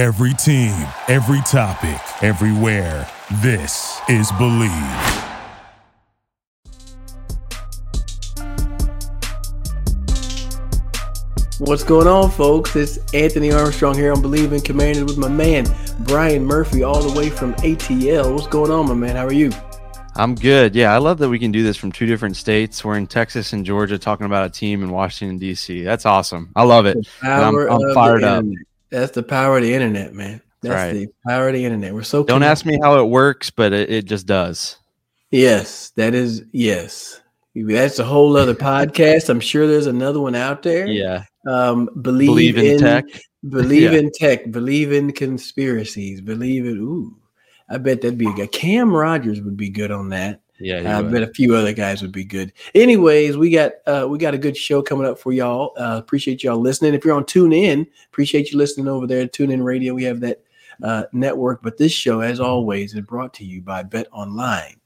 Every team, every topic, everywhere. This is Bleav. What's going on, folks? It's Anthony Armstrong here on Bleav in Commanders with my man Brian Murphy, all the way from ATL. What's going on, my man? How are you? I'm good. Yeah, I love that we can do this from two different states. We're in Texas and Georgia talking about a team in Washington D.C. That's awesome. I love it. I'm, I'm fired up. That's the power of the internet, man. That's right. the power of the internet. We're so don't connected. ask me how it works, but it, it just does. Yes, that is yes. That's a whole other podcast. I'm sure there's another one out there. Yeah. Um, believe, believe in, in, tech. Believe yeah. in tech. Believe in conspiracies. Believe in ooh. I bet that'd be a good. Cam Rogers would be good on that. Yeah, I bet a few other guys would be good. Anyways, we got uh, we got a good show coming up for y'all. Uh, appreciate y'all listening. If you're on Tune In, appreciate you listening over there. Tune In Radio, we have that uh, network. But this show, as always, is brought to you by Bet Online.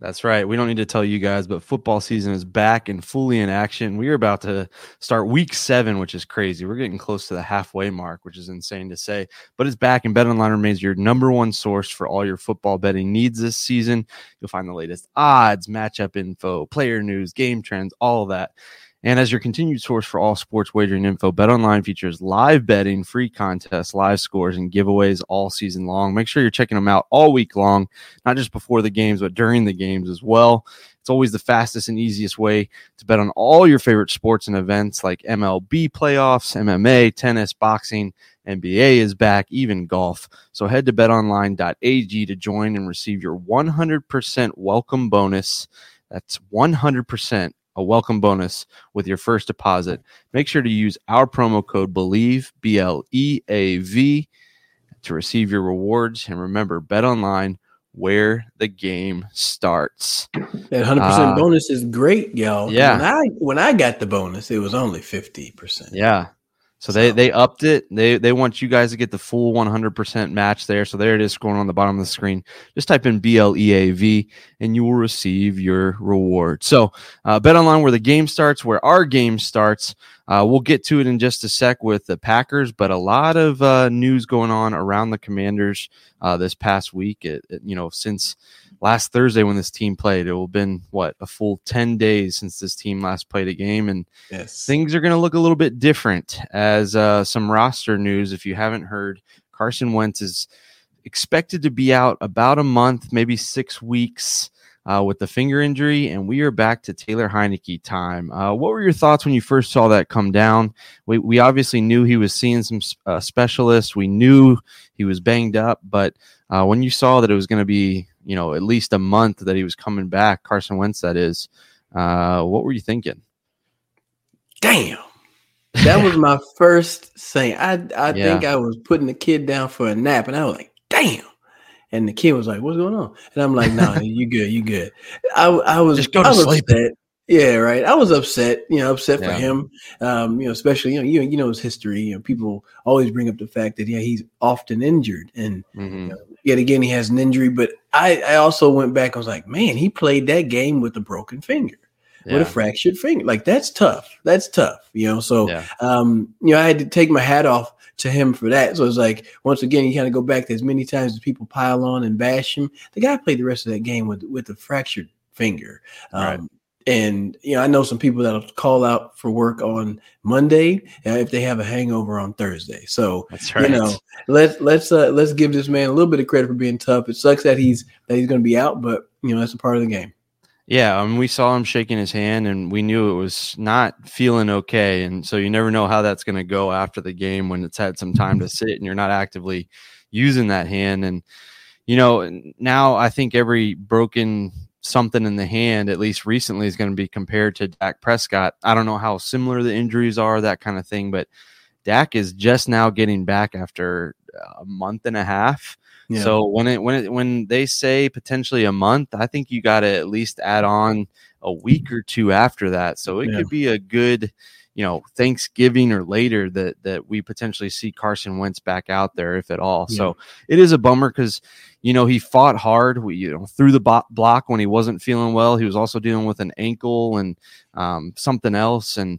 That's right. We don't need to tell you guys, but football season is back and fully in action. We are about to start week seven, which is crazy. We're getting close to the halfway mark, which is insane to say. But it's back, and BetOnline remains your number one source for all your football betting needs this season. You'll find the latest odds, matchup info, player news, game trends, all of that. And as your continued source for all sports wagering info, BetOnline features live betting, free contests, live scores, and giveaways all season long. Make sure you're checking them out all week long, not just before the games, but during the games as well. It's always the fastest and easiest way to bet on all your favorite sports and events like MLB playoffs, MMA, tennis, boxing, NBA is back, even golf. So head to betonline.ag to join and receive your 100% welcome bonus. That's 100% a welcome bonus with your first deposit. Make sure to use our promo code BLEAV, B L E A V, to receive your rewards. And remember, bet online where the game starts. That 100% uh, bonus is great, y'all. Yeah. When I, when I got the bonus, it was only 50%. Yeah. So they they upped it. They they want you guys to get the full 100% match there. So there it is scrolling on the bottom of the screen. Just type in BLEAV and you will receive your reward. So uh, bet online where the game starts, where our game starts. Uh, we'll get to it in just a sec with the Packers, but a lot of uh, news going on around the Commanders uh, this past week. It, it, you know, since last Thursday when this team played. It will have been what a full 10 days since this team last played a game. And yes. things are going to look a little bit different as uh, some roster news. If you haven't heard, Carson Wentz is expected to be out about a month, maybe six weeks. Uh, with the finger injury, and we are back to Taylor Heinicke time. Uh, what were your thoughts when you first saw that come down? We, we obviously knew he was seeing some uh, specialists. We knew he was banged up, but uh, when you saw that it was going to be you know, at least a month that he was coming back, Carson Wentz, that is. Uh, what were you thinking? Damn. That was my first thing. I I yeah. think I was putting the kid down for a nap, and I was like, "Damn!" And the kid was like, "What's going on?" And I'm like, "No, nah, you good, you good." I I was just go to sleep. Upset. Yeah, right. I was upset, you know, upset yeah. for him. Um, you know, especially you know, you you know his history. You know, people always bring up the fact that yeah, he's often injured, and mm-hmm. you know, yet again he has an injury. But I, I also went back. I was like, man, he played that game with a broken finger, yeah. with a fractured finger. Like that's tough. That's tough. You know, so yeah. um, you know, I had to take my hat off to him for that. So it's like once again, you kind of go back to as many times as people pile on and bash him. The guy played the rest of that game with with a fractured finger. Um, right and you know, I know some people that'll call out for work on Monday uh, if they have a hangover on Thursday. So that's right. you know, let's let's uh, let's give this man a little bit of credit for being tough. It sucks that he's that he's going to be out, but you know that's a part of the game. Yeah, I mean, we saw him shaking his hand, and we knew it was not feeling okay. And so you never know how that's going to go after the game when it's had some time to mm-hmm. sit and you're not actively using that hand. And you know, now I think every broken something in the hand, at least recently, is going to be compared to Dak Prescott. I don't know how similar the injuries are, that kind of thing, but Dak is just now getting back after a month and a half. Yeah. So when it when it when they say potentially a month, I think you got to at least add on a week or two after that. So it yeah. could be a good, you know, Thanksgiving or later that that we potentially see Carson Wentz back out there, if at all. Yeah. So it is a bummer because you know, he fought hard. We, you know, through the bo- block when he wasn't feeling well. He was also dealing with an ankle and um, something else. And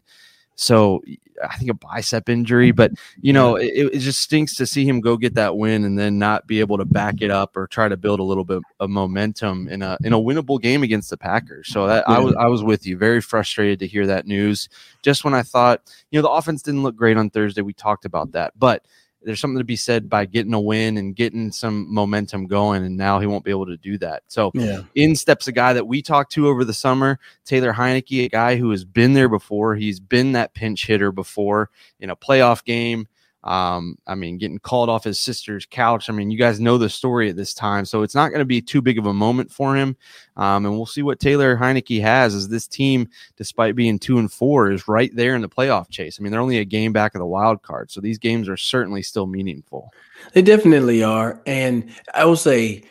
so I think a bicep injury, but you know, it, it, just stinks to see him go get that win and then not be able to back it up or try to build a little bit of momentum in a in a winnable game against the Packers. So that, yeah. I was I was with you, very frustrated to hear that news. Just when I thought, you know, the offense didn't look great on Thursday, we talked about that, but there's something to be said by getting a win and getting some momentum going. And now he won't be able to do that. So yeah. in steps a guy that we talked to over the summer, Taylor Heinicke, a guy who has been there before. He's been that pinch hitter before in a playoff game. Um, I mean, getting called off his sister's couch. I mean, you guys know the story at this time, so it's not going to be too big of a moment for him. Um, and we'll see what Taylor Heinicke has as this team, despite being two and four, is right there in the playoff chase. I mean, they're only a game back of the wild card, so these games are certainly still meaningful. They definitely are, and I will say,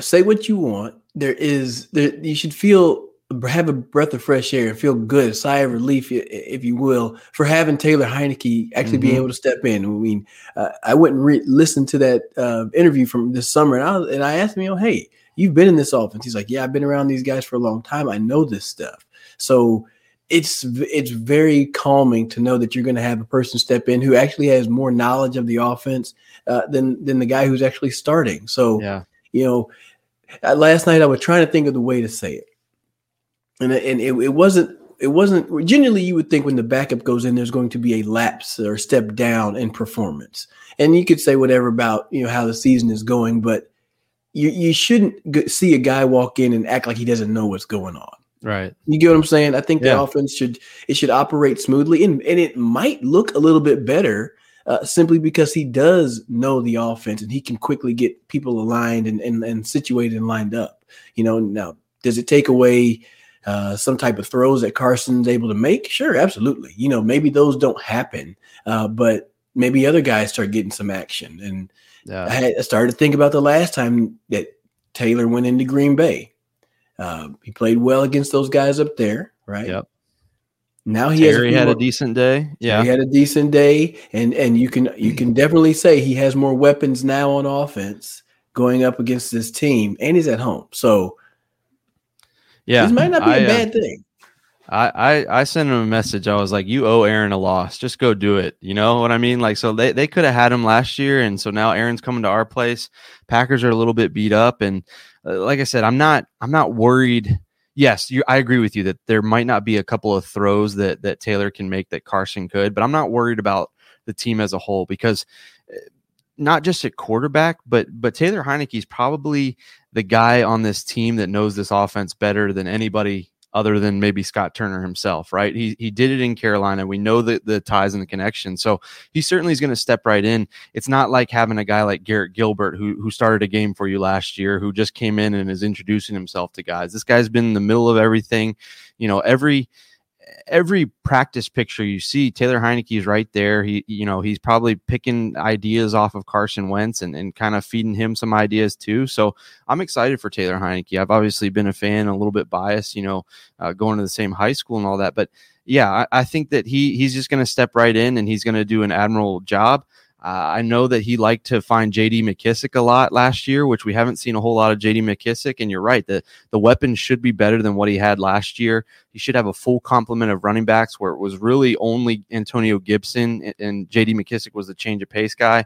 say what you want. There is there you should feel have a breath of fresh air and feel good, a sigh of relief, if you will, for having Taylor Heinicke actually mm-hmm. being able to step in. I mean, uh, I went and re- listened to that uh, interview from this summer, and I, was, and I asked him, you know, hey, you've been in this offense. He's like, yeah, I've been around these guys for a long time. I know this stuff. So it's it's very calming to know that you're going to have a person step in who actually has more knowledge of the offense uh, than than the guy who's actually starting. So, yeah. you know, uh, last night I was trying to think of the way to say it and and it, it wasn't it wasn't generally you would think when the backup goes in there's going to be a lapse or step down in performance. And you could say whatever about you know how the season is going but you you shouldn't see a guy walk in and act like he doesn't know what's going on. Right. You get what i'm saying? I think yeah. the offense should it should operate smoothly and, and it might look a little bit better uh, simply because he does know the offense and he can quickly get people aligned and, and, and situated and lined up. You know now does it take away uh, some type of throws that Carson's able to make? Sure, absolutely. You know, maybe those don't happen, uh, but maybe other guys start getting some action. And yeah. I, had, I started to think about the last time that Taylor went into Green Bay. Uh, he played well against those guys up there, right? Yep. Now he Terry has had a decent day. Yeah, he had a decent day, and and you can you can definitely say he has more weapons now on offense going up against this team, and he's at home. So yeah, this might not be I, a uh, bad uh, thing. I, I I sent him a message. I was like, "You owe Aaron a loss. Just go do it." You know what I mean? Like, so they, they could have had him last year, and so now Aaron's coming to our place. Packers are a little bit beat up, and uh, like I said, I'm not I'm not worried. Yes, you, I agree with you that there might not be a couple of throws that that Taylor can make that Carson could, but I'm not worried about the team as a whole because uh, not just at quarterback, but but Taylor Heinicke is probably the guy on this team that knows this offense better than anybody other than maybe Scott Turner himself, right? He he did it in Carolina. We know the the ties and the connection. So he certainly is going to step right in. It's not like having a guy like Garrett Gilbert who who started a game for you last year, who just came in and is introducing himself to guys. This guy's been in the middle of everything. You know, every every practice picture you see, Taylor Heinicke is right there. He, you know, he's probably picking ideas off of Carson Wentz and, and kind of feeding him some ideas too. So I'm excited for Taylor Heinicke. I've obviously been a fan, a little bit biased, you know, uh, going to the same high school and all that. But yeah, I, I think that he he's just going to step right in and he's going to do an admirable job. Uh, I know that he liked to find J.D. McKissic a lot last year, which we haven't seen a whole lot of J.D. McKissic. And you're right, the the weapon should be better than what he had last year. He should have a full complement of running backs, where it was really only Antonio Gibson and, and J.D. McKissic was the change of pace guy.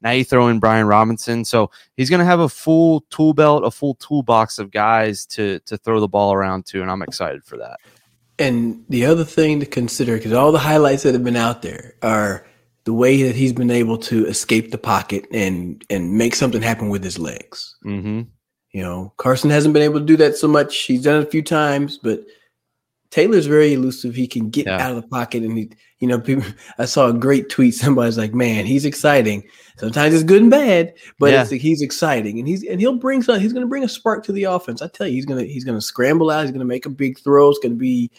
Now you throw in Brian Robinson, so he's going to have a full tool belt, a full toolbox of guys to to throw the ball around to, and I'm excited for that. And the other thing to consider, because all the highlights that have been out there are the way that he's been able to escape the pocket and and make something happen with his legs. Mm-hmm. You know, Carson hasn't been able to do that so much. He's done it a few times, but Taylor's very elusive. He can get yeah. out of the pocket, and he, you know, people. I saw a great tweet. Somebody's like, "Man, he's exciting. Sometimes it's good and bad, but yeah. he's exciting, and he's and he'll bring. He's going to bring a spark to the offense. I tell you, he's gonna he's gonna scramble out. He's going to make a big throw. It's going to be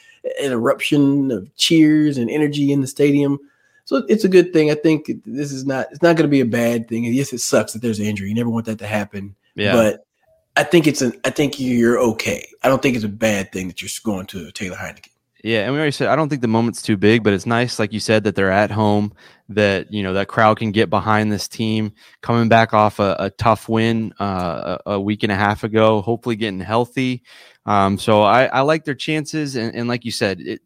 an eruption of cheers and energy in the stadium. So it's a good thing. I think this is not it's not going to be a bad thing. Yes, it sucks that there's an injury. You never want that to happen. Yeah. But I think it's an I think you're okay. I don't think it's a bad thing that you're going to Taylor Heinicke. Yeah, and we already said I don't think the moment's too big, but it's nice, like you said, that they're at home. That you know that crowd can get behind this team coming back off a, a tough win uh, a, a, week and a half ago. Hopefully, getting healthy. Um, so I, I, like their chances, and, and like you said, it,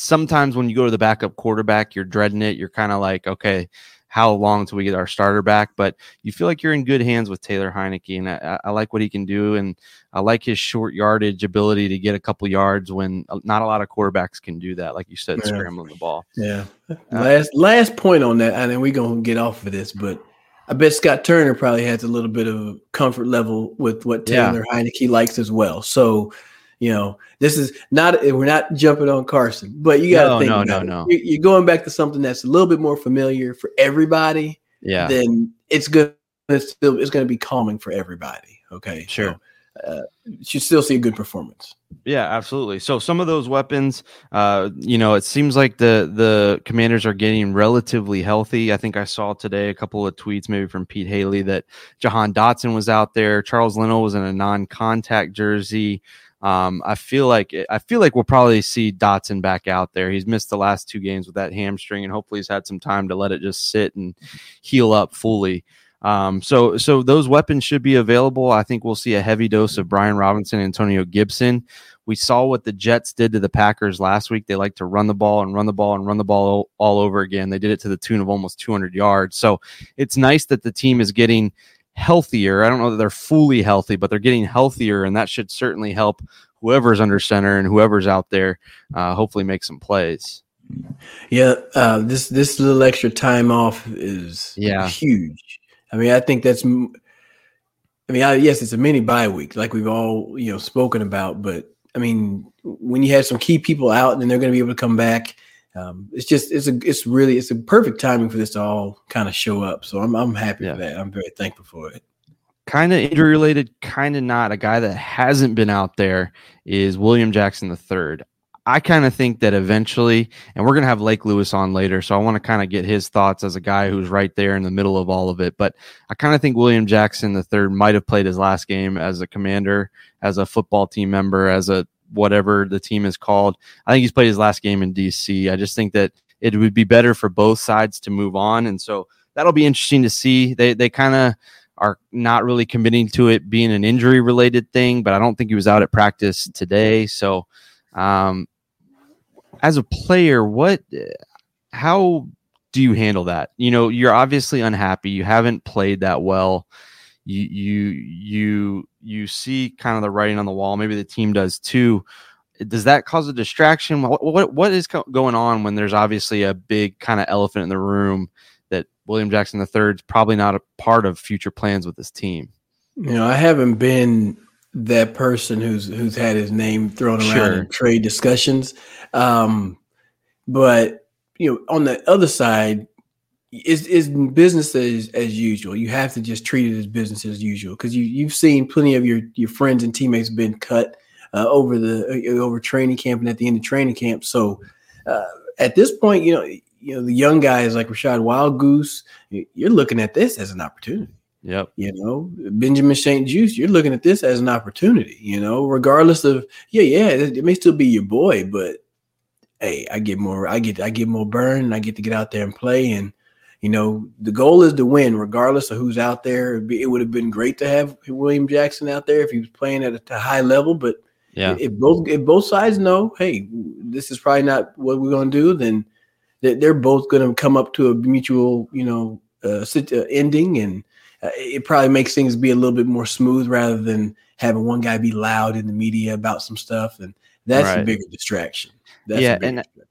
sometimes when you go to the backup quarterback, you're dreading it. You're kind of like, okay, how long till we get our starter back? But you feel like you're in good hands with Taylor Heinicke, and I, I like what he can do, and I like his short yardage ability to get a couple yards when not a lot of quarterbacks can do that. Like you said, yeah. scrambling the ball. Yeah. Uh, last last point on that, and then we're gonna get off of this, but. I bet Scott Turner probably has a little bit of comfort level with what Taylor yeah. Heinicke likes as well. So you know, this is not we're not jumping on Carson, but you got to no, think. No, no, no. You're going back to something that's a little bit more familiar for everybody. Yeah. Then it's good. It's still it's going to be calming for everybody. Okay. Sure. So, uh, should still see a good performance. Yeah, absolutely. So some of those weapons, uh, you know, it seems like the the commanders are getting relatively healthy. I think I saw today a couple of tweets, maybe from Pete Hailey, that Jahan Dotson was out there. Charles Leno was in a non-contact jersey. Um, I feel like I feel like we'll probably see Dotson back out there. He's missed the last two games with that hamstring, and hopefully he's had some time to let it just sit and heal up fully. Um, so so those weapons should be available. I think we'll see a heavy dose of Brian Robinson, Antonio Gibson. We saw what the Jets did to the Packers last week. They like to run the ball and run the ball and run the ball all over again. They did it to the tune of almost 200 yards. So it's nice that the team is getting healthier. I don't know that they're fully healthy, but they're getting healthier, and that should certainly help whoever's under center and whoever's out there. Uh, hopefully, make some plays. Yeah, uh, this this little extra time off is yeah huge. I mean, I think that's. I mean, I, yes, it's a mini bye week, like we've all you know spoken about. But I mean, when you have some key people out and they're going to be able to come back, um, it's just it's a it's really it's a perfect timing for this to all kind of show up. So I'm I'm happy yeah. for that. I'm very thankful for it. Kind of injury related, kind of not. A guy that hasn't been out there is William Jackson the third. I kind of think that eventually, and we're going to have Lake Lewis on later, so I want to kind of get his thoughts as a guy who's right there in the middle of all of it. But I kind of think William Jackson the third might have played his last game as a commander, as a football team member, as a whatever the team is called. I think he's played his last game in DC. I just think that it would be better for both sides to move on, and so that'll be interesting to see. They they kind of are not really committing to it being an injury related thing, but I don't think he was out at practice today. So, um, as a player, what, how do you handle that? You know, you're obviously unhappy. You haven't played that well you you you you see kind of the writing on the wall. Maybe the team does too. Does that cause a distraction? What what, what is going on when there's obviously a big kind of elephant in the room that William Jackson III is probably not a part of future plans with this team? You know, I haven't been that person who's who's had his name thrown around sure. in trade discussions. Um, but you know, on the other side, it's, it's business as, as usual. You have to just treat it as business as usual because you you've seen plenty of your your friends and teammates been cut uh, over the uh, over training camp and at the end of training camp. So uh, at this point, you know you know the young guys like Rachad Wildgoose, you're looking at this as an opportunity. Yep. You know, Benjamin St-Juste, you're looking at this as an opportunity, you know, regardless of yeah, yeah, it, it may still be your boy, but hey, I get more I get I get more burn and I get to get out there and play and you know, the goal is to win, regardless of who's out there. It would have been great to have William Jackson out there if he was playing at a high level, but yeah, if both if both sides know, hey, this is probably not what we're going to do, then they're both going to come up to a mutual, you know, uh, uh, ending, and uh, it probably makes things be a little bit more smooth rather than having one guy be loud in the media about some stuff, and that's right. a bigger distraction. That's yeah, and distraction.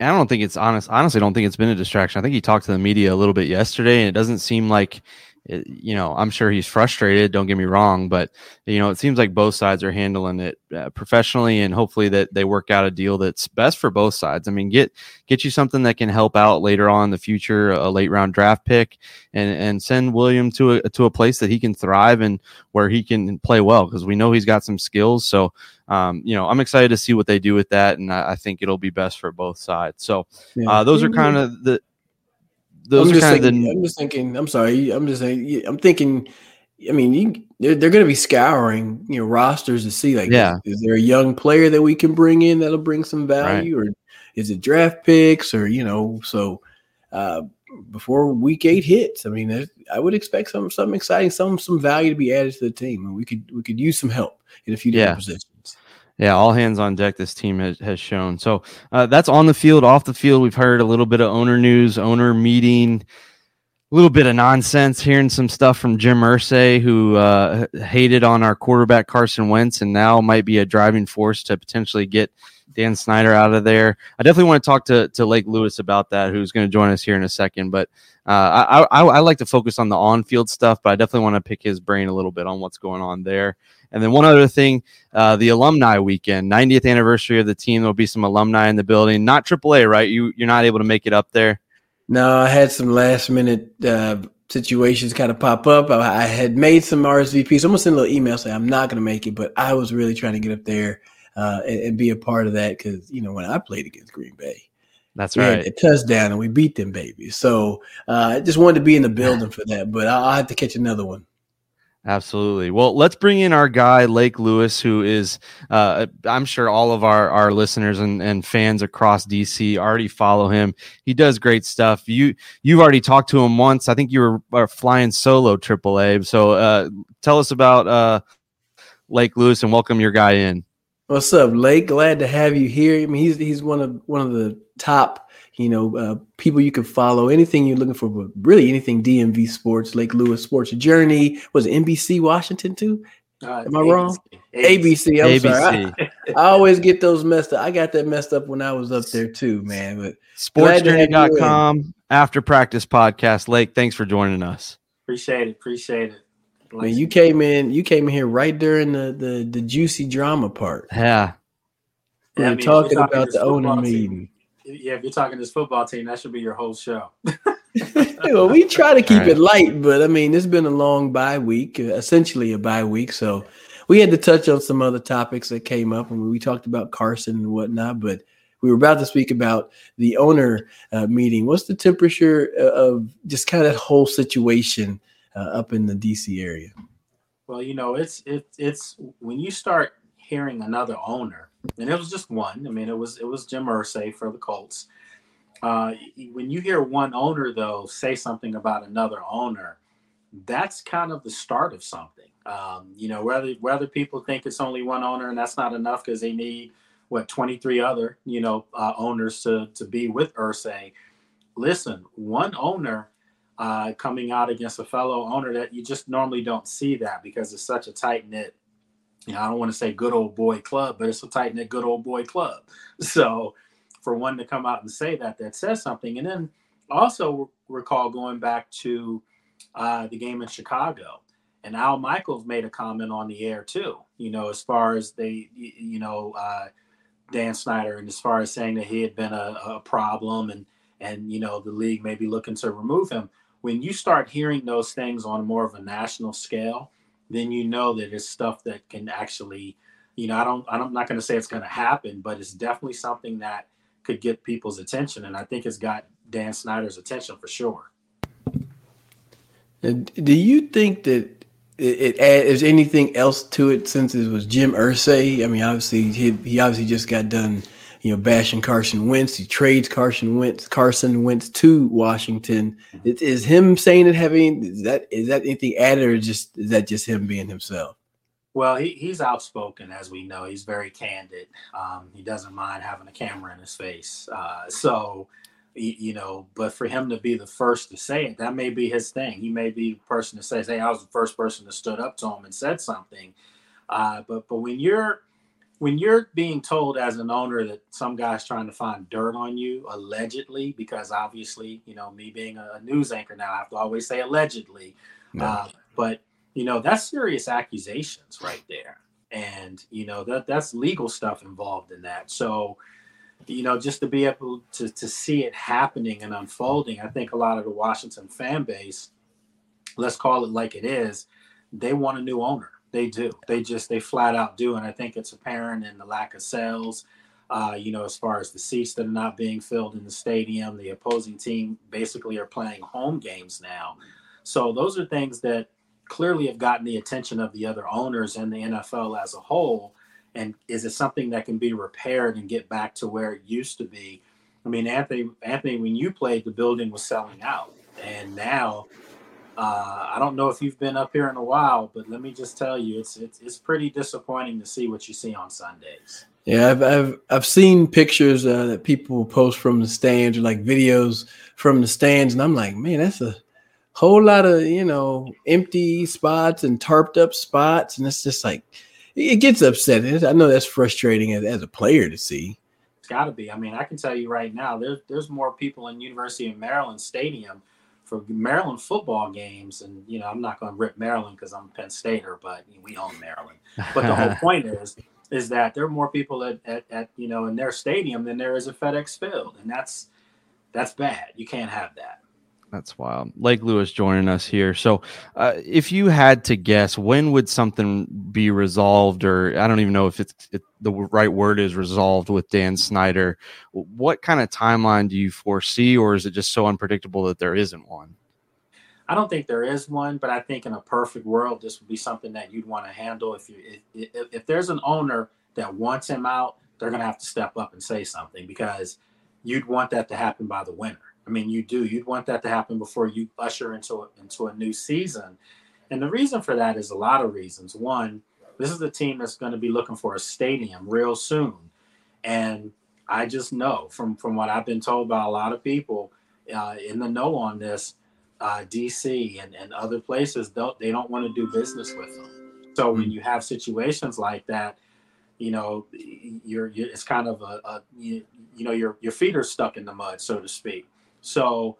I don't think it's honest. Honestly, I don't think it's been a distraction. I think he talked to the media a little bit yesterday, and it doesn't seem like, it, you know, I'm sure he's frustrated. Don't get me wrong, but you know, it seems like both sides are handling it uh, professionally, and hopefully that they work out a deal that's best for both sides. I mean, get get you something that can help out later on in the future, a late round draft pick, and and send William to a to a place that he can thrive and where he can play well because we know he's got some skills. So um, you know, I'm excited to see what they do with that, and I, I think it'll be best for both sides. So uh, those are kind of the those I'm are kind of the. I'm just thinking. I'm sorry. I'm just saying. I'm thinking. I mean, you, they're, they're going to be scouring, you know, rosters to see like, yeah, is, is, there a young player that we can bring in that'll bring some value, right. or is it draft picks, or you know, so uh, before week eight hits, I mean, I would expect some something exciting, some some value to be added to the team, and we could we could use some help in a few different yeah. positions. Yeah, all hands on deck. This team has, has shown. So uh, that's on the field. Off the field, we've heard a little bit of owner news, owner meeting, a little bit of nonsense. Hearing some stuff from Jim Irsay, who uh, hated on our quarterback Carson Wentz, and now might be a driving force to potentially get Dan Snyder out of there. I definitely want to talk to to Lake Lewis about that, who's going to join us here in a second. But uh, I, I, I like to focus on the on field stuff, but I definitely want to pick his brain a little bit on what's going on there. And then one other thing, uh, the alumni weekend, 90th anniversary of the team. There'll be some alumni in the building. Not AAA, right? You you're not able to make it up there. No, I had some last minute uh, situations kind of pop up. I, I, had made some RSVPs. I'm going to send a little email saying I'm not going to make it, but I was really trying to get up there uh, and, and, be a part of that because you know when I played against Green Bay. That's right. a touchdown and we beat them babies. So uh, I just wanted to be in the building for that, but I'll, I'll have to catch another one. Absolutely. Well, let's bring in our guy, Lake Lewis, who is, uh, I'm sure all of our, our listeners and, and fans across DC already follow him. He does great stuff. You, you've already talked to him once. I think you were flying solo AAA. So uh, tell us about uh, Lake Lewis and welcome your guy in. What's up, Lake? Glad to have you here. I mean, he's, he's one of, one of the top you know, uh, people you can follow, anything you're looking for, but really anything DMV sports, Lake Lewis Sports Journey. Was NBC Washington too? Uh, Am I ABC. wrong? ABC. I'm ABC. sorry. I, I, always get those messed up. I got that messed up when I was up there too, man. But sportsjourney.com after practice podcast. Lake, thanks for joining us. Appreciate it. Appreciate it. Man, you came in. You came in here right during the the, the juicy drama part. Yeah. We yeah, I mean, talking, talking about the owner meeting yeah, if you're talking this football team, that should be your whole show. well, we try to keep right. it light, but I mean, it's been a long bye week, essentially a bye week. So we had to touch on some other topics that came up, and we talked about Carson and whatnot. But we were about to speak about the owner uh, meeting. What's the temperature uh, of just kind of that whole situation uh, up in the DC area? Well, you know, it's it's it's when you start hearing another owner and it was just one. I mean, it was it was Jim Irsay for the Colts. Uh, when you hear one owner though say something about another owner, that's kind of the start of something. Um, you know, whether whether people think it's only one owner and that's not enough because they need what 23 other you know uh, owners to to be with Irsay. Listen, one owner uh, coming out against a fellow owner that you just normally don't see that because it's such a tight knit you know, I don't want to say good old boy club, but it's a tight knit good old boy club. So for one to come out and say that, that says something. And then also recall going back to uh, the game in Chicago. And Al Michaels made a comment on the air too, you know, as far as they, you know, uh, Dan Snyder, and as far as saying that he had been a, a problem and, and, you know, the league may be looking to remove him. When you start hearing those things on more of a national scale, then you know that it's stuff that can actually, you know, I don't, I'm not going to say it's going to happen, but it's definitely something that could get people's attention. And I think it's got Dan Snyder's attention for sure. Do you think that it, it is anything else to it since it was Jim Irsay? I mean, obviously he, he obviously just got done you know, bashing Carson Wentz. He trades Carson Wentz, Carson Wentz to Washington. Is him saying it having is that is that anything added or just is that just him being himself? Well, he, he's outspoken, as we know. He's very candid. Um, he doesn't mind having a camera in his face. Uh, so, you know, but for him to be the first to say it, that may be his thing. He may be the person that says, "Hey, I was the first person that stood up to him and said something." Uh, but but when you're when you're being told as an owner that some guy's trying to find dirt on you allegedly because obviously you know me being a news anchor now i have to always say allegedly no. uh, but you know that's serious accusations right there. And you know that that's legal stuff involved in that. So you know just to be able to, to see it happening and unfolding i think a lot of the washington fan base let's call it like it is they want a new owner they do. They just they flat out do, and I think it's apparent in the lack of sales. Uh, you know, as far as the seats that are not being filled in the stadium, the opposing team basically are playing home games now. So those are things that clearly have gotten the attention of the other owners and the NFL as a whole. And is it something that can be repaired and get back to where it used to be? I mean, Anthony, Anthony, when you played, the building was selling out, and now uh, I don't know if you've been up here in a while, but let me just tell you, it's it's it's pretty disappointing to see what you see on Sundays. Yeah, I've I've, I've seen pictures uh, that people post from the stands or like videos from the stands, and I'm like, man, that's a whole lot of you know empty spots and tarped up spots, and it's just like it gets upsetting. I know that's frustrating as, as a player to see. It's got to be. I mean, I can tell you right now, there's there's more people in University of Maryland Stadium for Maryland football games, and you know, I'm not going to rip Maryland because I'm a Penn Stater, but we own Maryland. But the whole point is, is that there are more people at, at, at, you know in their stadium than there is at FedEx Field, and that's that's bad. You can't have that. That's wild. Lake Lewis joining us here. So, uh, if you had to guess, when would something be resolved, or I don't even know if it's it, the right word is resolved with Dan Snyder? What kind of timeline do you foresee, or is it just so unpredictable that there isn't one? I don't think there is one, but I think in a perfect world, this would be something that you'd want to handle. If you if, if, if there's an owner that wants him out, they're going to have to step up and say something because you'd want that to happen by the winter I mean, you do. You'd want that to happen before you usher into a, into a new season. And the reason for that is a lot of reasons. One, this is a team that's going to be looking for a stadium real soon. And I just know from from what I've been told by a lot of people uh, in the know on this, uh, DC and, and other places, don't, they don't want to do business with them. So when hmm. you have situations like that, you know, you're, you're it's kind of a, a you, you know your your feet are stuck in the mud, so to speak. So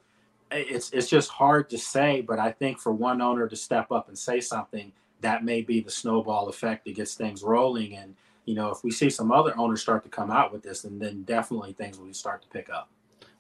it's it's just hard to say, but I think for one owner to step up and say something, that may be the snowball effect that gets things rolling. And you know, if we see some other owners start to come out with this, and then definitely things will start to pick up.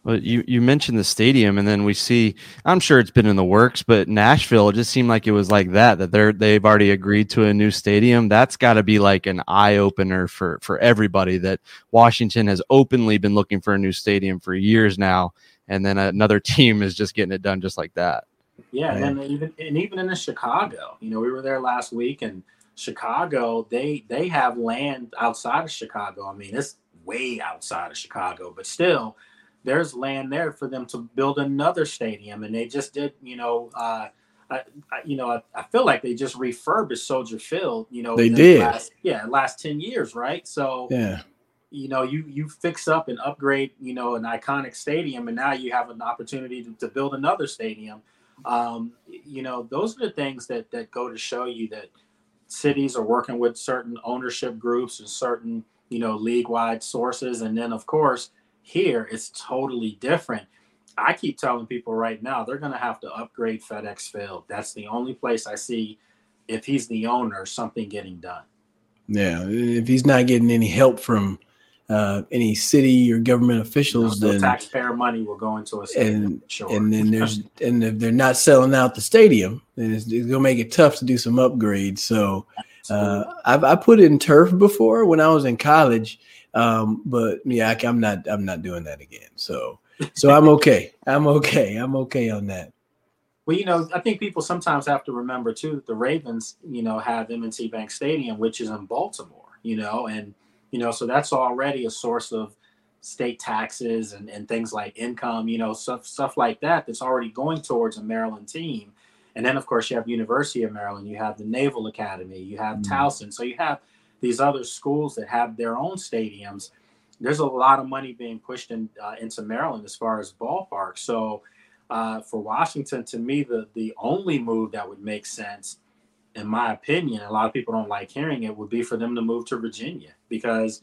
Well, you, you mentioned the stadium, and then we see. I'm sure it's been in the works, but Nashville it just seemed like it was like that. That they're they've already agreed to a new stadium. That's got to be like an eye opener for for everybody. That Washington has openly been looking for a new stadium for years now, and then another team is just getting it done just like that. Yeah, and even and even in Chicago, you know, we were there last week, and Chicago they they have land outside of Chicago. I mean, it's way outside of Chicago, but still, there's land there for them to build another stadium, and they just did, you know. Uh, I, I, you know, I, I, feel like they just refurbished Soldier Field. You know, they did. Last, yeah, last ten years, right? So yeah, you know you you fix up and upgrade you know an iconic stadium and now you have an opportunity to, to build another stadium. Um, you know those are the things that that go to show you that cities are working with certain ownership groups and certain you know league wide sources. And then of course here it's totally different. I keep telling people right now they're going to have to upgrade fedex field. That's the only place i see if he's the owner something getting done. Yeah if he's not getting any help from uh, any city or government officials, then taxpayer money will go into a stadium. And, sure. and then there's and if they're not selling out the stadium, then it's, it's gonna make it tough to do some upgrades. So uh, I've I put in turf before when I was in college, um, but yeah, I, I'm not I'm not doing that again. So so I'm okay. I'm okay. I'm okay on that. Well, you know, I think people sometimes have to remember too that the Ravens, you know, have M&T Bank Stadium, which is in Baltimore. You know, and you know so that's already a source of state taxes and, and things like income you know stuff stuff like that that's already going towards a maryland team. And then of course you have university of maryland you have the naval academy you have mm-hmm. towson. So you have these other schools that have their own stadiums. There's a lot of money being pushed in, uh, into maryland as far as ballparks so uh, for washington to me the, the only move that would make sense in my opinion, a lot of people don't like hearing it, would be for them to move to Virginia because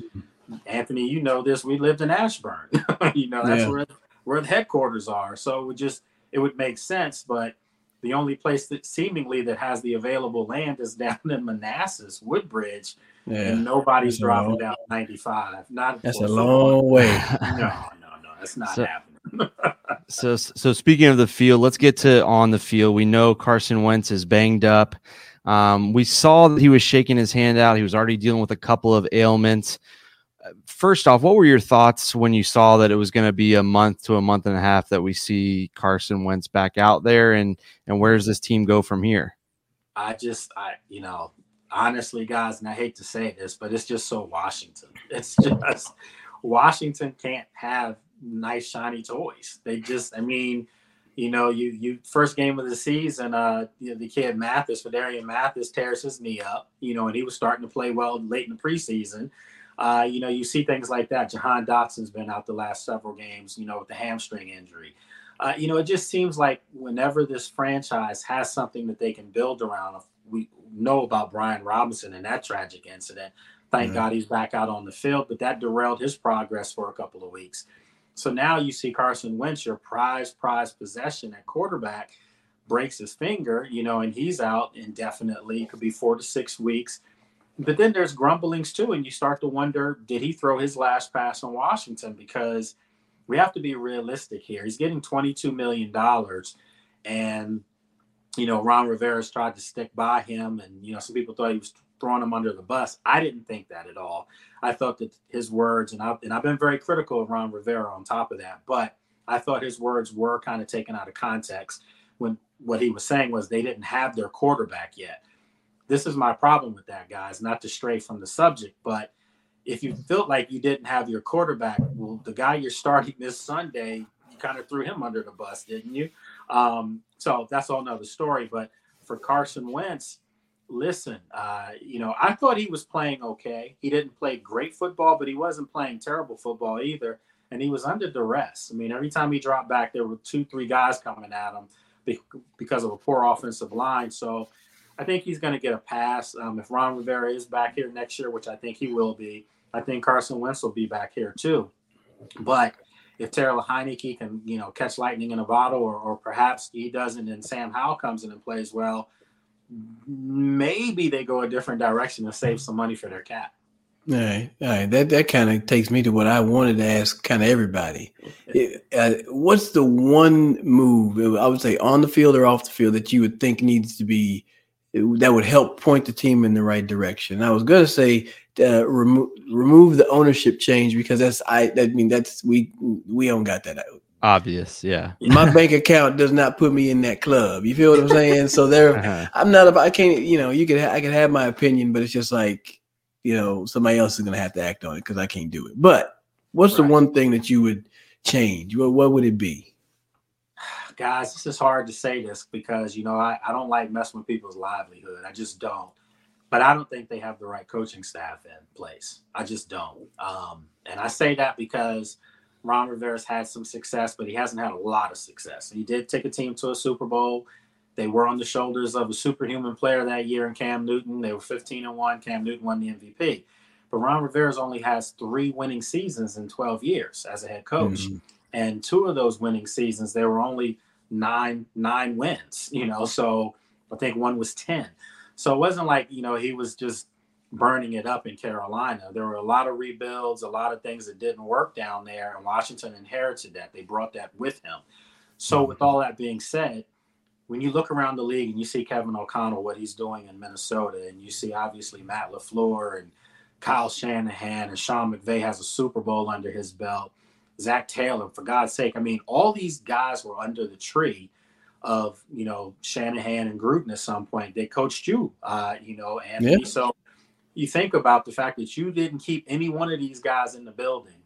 Anthony, you know this, we lived in Ashburn. you know, that's yeah. where where the headquarters are. So it would just it would make sense, but the only place that seemingly that has the available land is down in Manassas, Woodbridge, yeah. and nobody's that's dropping down 95. Not that's a long way. no, no, no, that's not so, happening. so, so speaking of the field, let's get to on the field. We know Carson Wentz is banged up. Um, we saw that he was shaking his hand out. He was already dealing with a couple of ailments. Uh, first off, what were your thoughts when you saw that it was going to be a month to a month and a half that we see Carson Wentz back out there, and and where does this team go from here? I just, I you know, honestly, guys, and I hate to say this, but it's just so Washington. It's just Washington can't have nice shiny toys. They just, I mean, You know, you you first game of the season, uh, you know, the kid Mathis, Phidarian Mathis, tears his knee up. You know, and he was starting to play well late in the preseason. Uh, you know, you see things like that. Jahan Dotson's been out the last several games. You know, with the hamstring injury. Uh, you know, it just seems like whenever this franchise has something that they can build around, we know about Brian Robinson and that tragic incident. Thank. God he's back out on the field, but that derailed his progress for a couple of weeks. So now you see Carson Wentz, your prized, prized possession at quarterback, breaks his finger, you know, and he's out indefinitely. It could be four to six weeks. But then there's grumblings too, and you start to wonder, did he throw his last pass on Washington? Because we have to be realistic here. He's getting $22 million. And, you know, Ron Rivera's tried to stick by him. And, you know, some people thought he was throwing him under the bus. I didn't think that at all. I thought that his words, and I've, and I've been very critical of Ron Rivera on top of that, but I thought his words were kind of taken out of context when what he was saying was they didn't have their quarterback yet. This is my problem with that, guys, not to stray from the subject, but if you felt like you didn't have your quarterback, well, the guy you're starting this Sunday, you kind of threw him under the bus, didn't you? Um, so that's all another story. But for Carson Wentz, listen, uh, you know, I thought he was playing okay. He didn't play great football, but he wasn't playing terrible football either. And he was under duress. I mean, every time he dropped back, there were two, three guys coming at him because of a poor offensive line. So I think he's going to get a pass. Um, if Ron Rivera is back here next year, which I think he will be, I think Carson Wentz will be back here too. But if Taylor Heinicke can, you know, catch lightning in a bottle, or, or perhaps he doesn't, and Sam Howell comes in and plays well, maybe they go a different direction and save some money for their cap. All right, all right. That that kind of takes me to what I wanted to ask, kind of everybody. uh, what's the one move I would say on the field or off the field that you would think needs to be that would help point the team in the right direction? I was going to say uh, remove remove the ownership change because that's I. I mean that's we we don't got that out obvious yeah. My bank account does not put me in that club. You feel what i'm saying? So there uh-huh. i'm not about i can't you know you could, ha- i can have my opinion but it's just like you know somebody else is gonna have to act on it because i can't do it. But what's right. the one thing that you would change? What, what would it be? Guys this is hard to say this because you know I, I don't like messing with people's livelihood. I just don't. But i don't think they have the right coaching staff in place. I just don't. Um, and i say that because Ron Rivera's had some success, but he hasn't had a lot of success. He did take a team to a Super Bowl. They were on the shoulders of a superhuman player that year in Cam Newton. They were 15 and 1. Cam Newton won the MVP. But Ron Rivera's only has three winning seasons in 12 years as a head coach. Mm-hmm. And two of those winning seasons, there were only nine nine wins, you know. So I think one was 10. So it wasn't like, you know, he was just burning it up in Carolina. There were a lot of rebuilds, a lot of things that didn't work down there, and Washington inherited that. They brought that with him. So, with all that being said, when you look around the league and you see Kevin O'Connell, what he's doing in Minnesota, and you see obviously Matt LaFleur and Kyle Shanahan and Sean McVay has a Super Bowl under his belt, Zac Taylor, for God's sake, I mean, all these guys were under the tree of you know Shanahan and Gruden at some point. They coached you, uh, you know, and yeah. so you think about the fact that you didn't keep any one of these guys in the building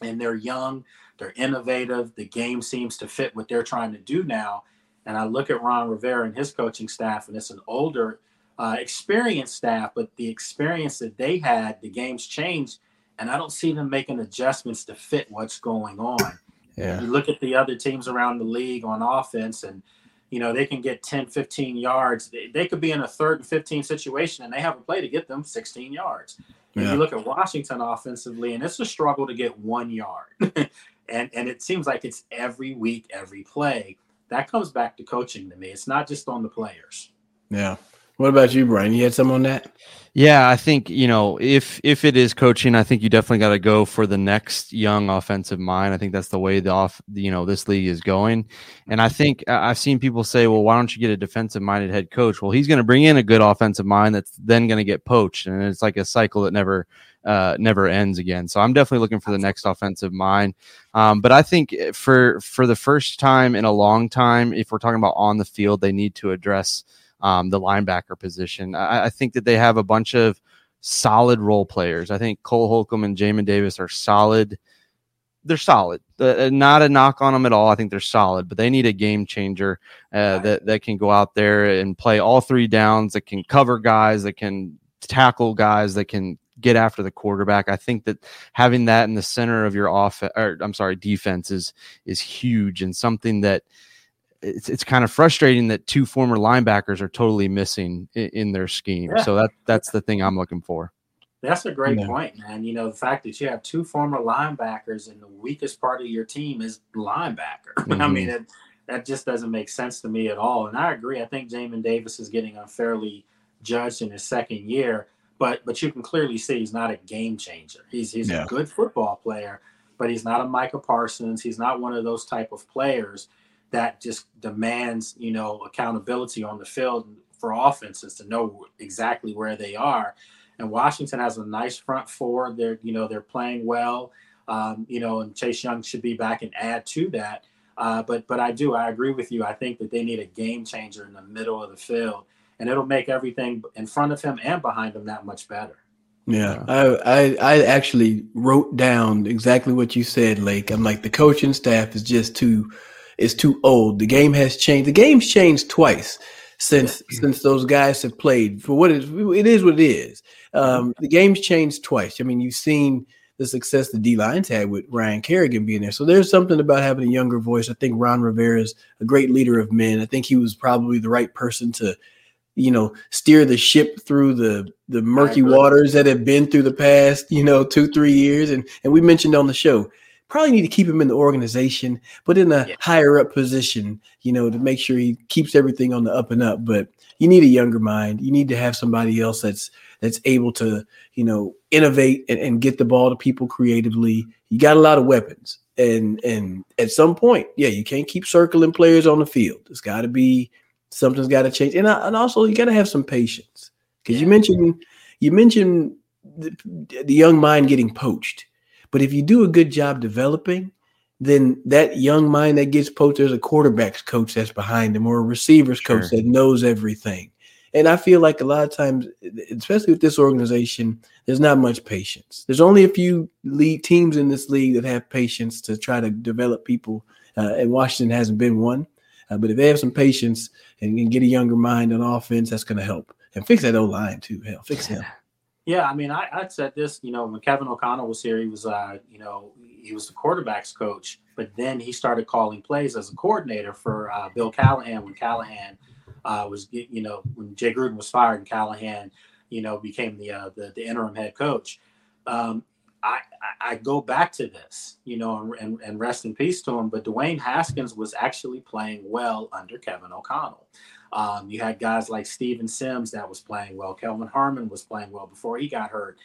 and they're young, they're innovative, the game seems to fit what they're trying to do now. And I look at Ron Rivera and his coaching staff, and it's an older, uh, experienced staff, but the experience that they had, the game's changed, and I don't see them making adjustments to fit what's going on. Yeah. You look at the other teams around the league on offense, and you know, they can get 10, 15 yards. They, they could be in a third and 15 situation and they have a play to get them 16 yards. Yeah. you look at Washington offensively, and it's a struggle to get one yard. and, and it seems like it's every week, every play. That comes back to coaching to me. It's not just on the players. Yeah. What about you, Brian? You had some on that? Yeah, I think you know if if it is coaching, I think you definitely got to go for the next young offensive mind. I think that's the way the off you know this league is going, and I think I've seen people say, well, why don't you get a defensive minded head coach? Well, he's going to bring in a good offensive mind that's then going to get poached, and it's like a cycle that never uh, never ends again. So I'm definitely looking for the next offensive mind. Um, but I think for for the first time in a long time, if we're talking about on the field, they need to address um, the linebacker position. I, I, think that they have a bunch of solid role players. I think Cole Holcomb and Jamin Davis are solid they're solid. Uh, not a knock on them at all. I think they're solid, but they need a game changer uh, that that can go out there and play all three downs. That can cover guys. That can tackle guys. That can get after the quarterback. I think that having that in the center of your offense, or I'm sorry, defense is is huge and something that it's it's kind of frustrating that two former linebackers are totally missing in, in their scheme. Yeah. So that that's the thing I'm looking for. That's a great yeah. point, man. You know, the fact that you have two former linebackers and the weakest part of your team is linebacker. Mm-hmm. I mean, it, that just doesn't make sense to me at all. And I agree. I think Jamin Davis is getting unfairly judged in his second year, but but you can clearly see he's not a game changer. He's he's yeah. a good football player, but he's not a Micah Parsons. He's not one of those type of players that just demands you know accountability on the field for offenses to know exactly where they are and Washington has a nice front four. They're you know they're playing well. Um, you know, and Chase Young should be back and add to that. Uh, but but I do I agree with you. I think that they need a game changer in the middle of the field, and it'll make everything in front of him and behind him that much better. Yeah, I, I I actually wrote down exactly what you said, Lake. I'm like the coaching staff is just too is too old. The game has changed. The game's changed twice since since those guys have played. For what it is, it is what it is. Um, the game's changed twice. I mean, you've seen the success the D Lions had with Ryan Kerrigan being there. So there's something about having a younger voice. I think Ron Rivera is a great leader of men. I think he was probably the right person to, you know, steer the ship through the the murky waters that have been through the past, you know, two three years. And and we mentioned on the show probably need to keep him in the organization, but in a yeah. higher up position, you know, to make sure he keeps everything on the up and up. But you need a younger mind. You need to have somebody else that's that's able to, you know, innovate and, and get the ball to people creatively. You got a lot of weapons. And and at some point, yeah, you can't keep circling players on the field. It's got to be something's got to change, and and also you got to have some patience because yeah. you mentioned you mentioned the, the young mind getting poached but if you do a good job developing, then that young mind that gets poached, there's a quarterback's coach that's behind him or a receivers sure. coach that knows everything. And I feel like a lot of times, especially with this organization, there's not much patience. There's only a few league teams in this league that have patience to try to develop people, uh, and Washington hasn't been one. Uh, but if they have some patience and, and get a younger mind on offense, that's going to help and fix that old line too. Hell, fix him. Yeah, I mean, I, I said this, you know, when Kevin O'Connell was here, he was, uh, you know, he was the quarterbacks coach, but then he started calling plays as a coordinator for uh, Bill Callahan when Callahan uh, was, you know, when Jay Gruden was fired and Callahan, you know, became the uh, the, the, interim head coach. Um, I, I go back to this, you know, and, and rest in peace to him. But Dwayne Haskins was actually playing well under Kevin O'Connell. Um, you had guys like Steven Sims that was playing well. Kelvin Harmon was playing well before he got hurt.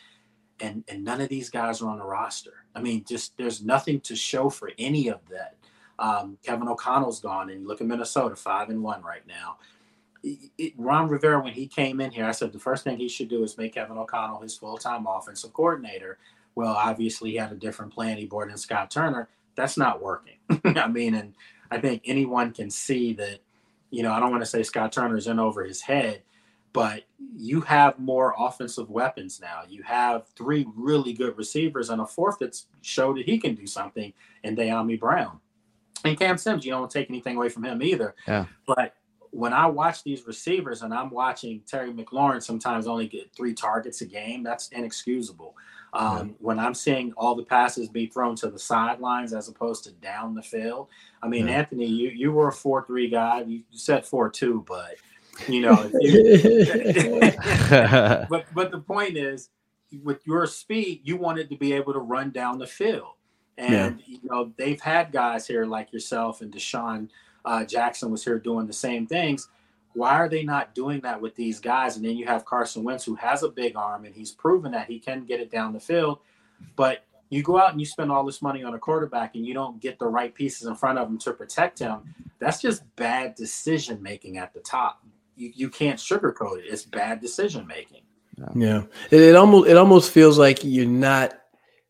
And, and none of these guys are on the roster. I mean, just there's nothing to show for any of that. Um, Kevin O'Connell's gone, and you look at Minnesota, five and one right now. It, it, Ron Rivera, when he came in here, I said the first thing he should do is make Kevin O'Connell his full time offensive coordinator. Well, obviously, he had a different plan. He brought in Scott Turner. That's not working. I mean, and I think anyone can see that you know, I don't want to say Scott Turner's in over his head, but you have more offensive weapons now. You have three really good receivers and a fourth that's showed that he can do something in Dyami Brown. And Cam Sims, you don't take anything away from him either. Yeah. But when I watch these receivers and I'm watching Terry McLaurin sometimes only get three targets a game, that's inexcusable. Um, When I'm seeing all the passes be thrown to the sidelines as opposed to down the field, I mean, yeah. Anthony, you you were a four three guy. You said four two, but you know, you, but but the point is, with your speed, you wanted to be able to run down the field, and yeah. you know they've had guys here like yourself and DeSean uh, Jackson was here doing the same things why are they not doing that with these guys? And then you have Carson Wentz, who has a big arm and he's proven that he can get it down the field. But you go out and you spend all this money on a quarterback and you don't get the right pieces in front of him to protect him. That's just bad decision making at the top. You, you can't sugarcoat it. It's bad decision making. Yeah. It, it almost it almost feels like you're not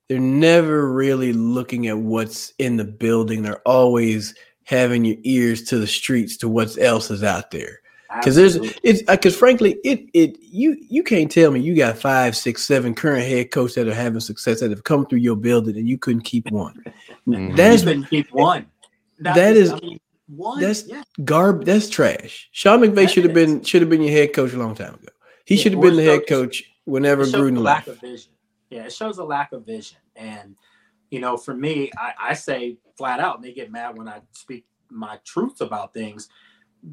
they're never really looking at what's in the building. They're always having your ears to the streets to what else is out there because there's it's because uh, frankly it it you you can't tell me you got five six seven current head coach that are having success that have come through your building and you couldn't keep one Mm-hmm. That's keep one. That, that is, I mean, one. That's yeah. garb. That's trash. Sean McVay should have been should have been your head coach a long time ago. He yeah, should have been the head coach whenever Gruden left. Lack of vision. Yeah, it shows a lack of vision. And you know, for me, I, I say flat out, and they get mad when I speak my truths about things.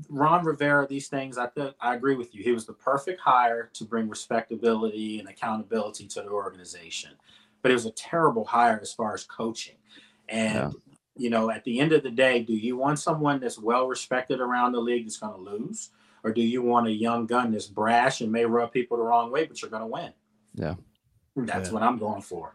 Ron Rivera, these things, I th- I agree with you. He was the perfect hire to bring respectability and accountability to the organization, but it was a terrible hire as far as coaching. And yeah. you know, at the end of the day, do you want someone that's well respected around the league that's going to lose, or do you want a young gun that's brash and may rub people the wrong way, but you're going to win? Yeah, that's yeah. what I'm going for.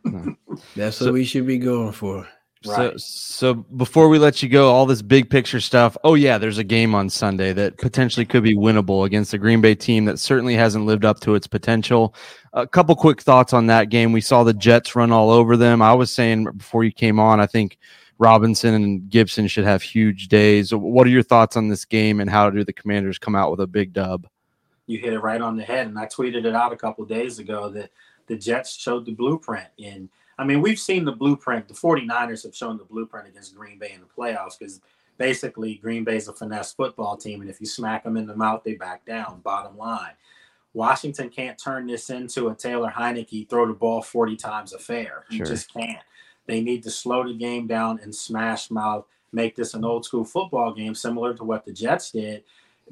that's so, what we should be going for. Right. So, so before we let you go, all this big picture stuff. Oh yeah, there's a game on Sunday that potentially could be winnable against the Green Bay team that certainly hasn't lived up to its potential. A couple quick thoughts on that game. We saw the Jets run all over them. I was saying before you came on, I think Robinson and Gibson should have huge days. What are your thoughts on this game and how do the Commanders come out with a big dub? You hit it right on the head, and I tweeted it out a couple days ago that the Jets showed the blueprint in I mean, we've seen the blueprint. The 49ers have shown the blueprint against Green Bay in the playoffs because basically Green Bay's a finesse football team. And if you smack them in the mouth, they back down, bottom line. Washington can't turn this into a Taylor Heinicke throw the ball 40 times affair. You sure. just can't. They need to slow the game down and smash mouth, make this an old school football game similar to what the Jets did.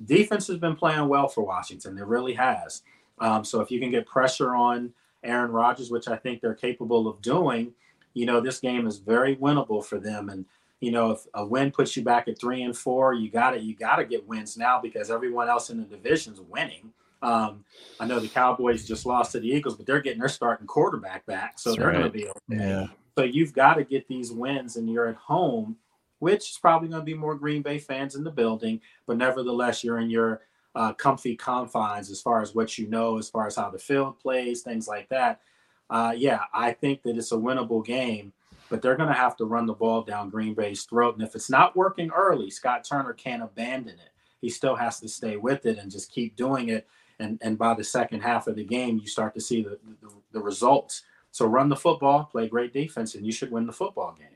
Defense has been playing well for Washington. It really has. Um, so if you can get pressure on Aaron Rodgers, which I think they're capable of doing, you know, this game is very winnable for them. And, you know, if a win puts you back at three and four, you got to, you got to get wins now because everyone else in the division's winning. Um, I know the Cowboys just lost to the Eagles, but they're getting their starting quarterback back. So That's they're right. going to be okay. Yeah. So you've got to get these wins and you're at home, which is probably going to be more Green Bay fans in the building, but nevertheless, you're in your uh, comfy confines as far as what you know, as far as how the field plays, things like that. Uh, yeah, I think that it's a winnable game, but they're going to have to run the ball down Green Bay's throat. And if it's not working early, Scott Turner can't abandon it. He still has to stay with it and just keep doing it. And, and by the second half of the game, you start to see the, the, the results. So run the football, play great defense, and you should win the football game.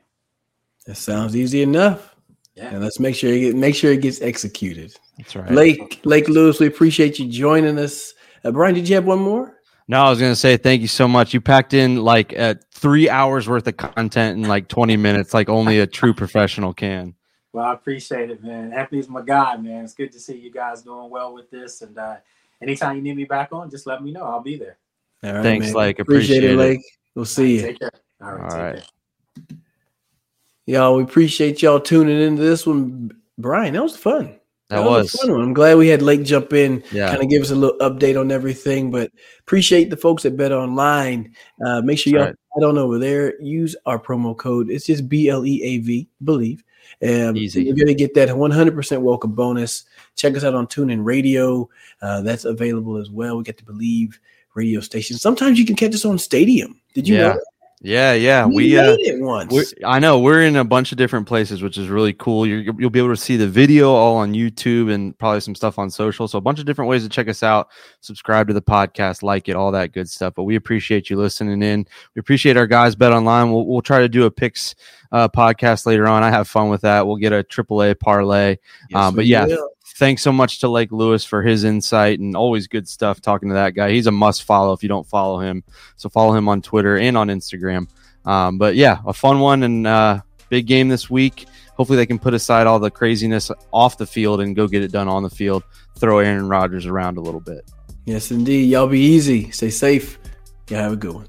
That sounds easy enough. Yeah. And let's make sure it get, make sure it gets executed. That's right. Lake Lake Lewis, we appreciate you joining us. Uh, Brian, did you have one more? No, I was going to say thank you so much. You packed in like uh, three hours worth of content in like 20 minutes, like only a true professional can. Well, I appreciate it, man. Anthony's my guy, man. It's good to see you guys doing well with this. And uh, anytime you need me back on, just let me know. I'll be there. Thanks, man. Lake. Appreciate, appreciate it, Lake. We'll see you. Take care. All right. All right. Y'all, we appreciate y'all tuning into this one. Brian, that was fun. That, that was, was I'm glad we had Lake jump in, yeah. kind of give us a little update on everything. But appreciate the folks at BetOnline. Uh, make sure y'all right. head on over there. Use our promo code. It's just B L E A V. Bleav. Um, Easy. You're gonna get that 100% welcome bonus. Check us out on TuneIn Radio. Uh, that's available as well. We get to Bleav radio station. Sometimes you can catch us on Stadium. Did you yeah. know? Yeah, yeah, we, we uh, it once. I know we're in a bunch of different places, which is really cool. you will be able to see the video all on YouTube and probably some stuff on social. So a bunch of different ways to check us out. Subscribe to the podcast, like it, all that good stuff. But we appreciate you listening in. We appreciate our guys BetOnline. We'll, we'll try to do a picks uh, podcast later on. I have fun with that. We'll get a AAA parlay. Yes, um, but yeah, will thanks so much to Lake Lewis for his insight and always good stuff talking to that guy. He's a must follow if you don't follow him. So follow him on Twitter and on Instagram. Um, but yeah, a fun one and uh, big game this week. Hopefully they can put aside all the craziness off the field and go get it done on the field. Throw Aaron Rodgers around a little bit. Yes, indeed. Y'all be easy. Stay safe. Y'all have a good one.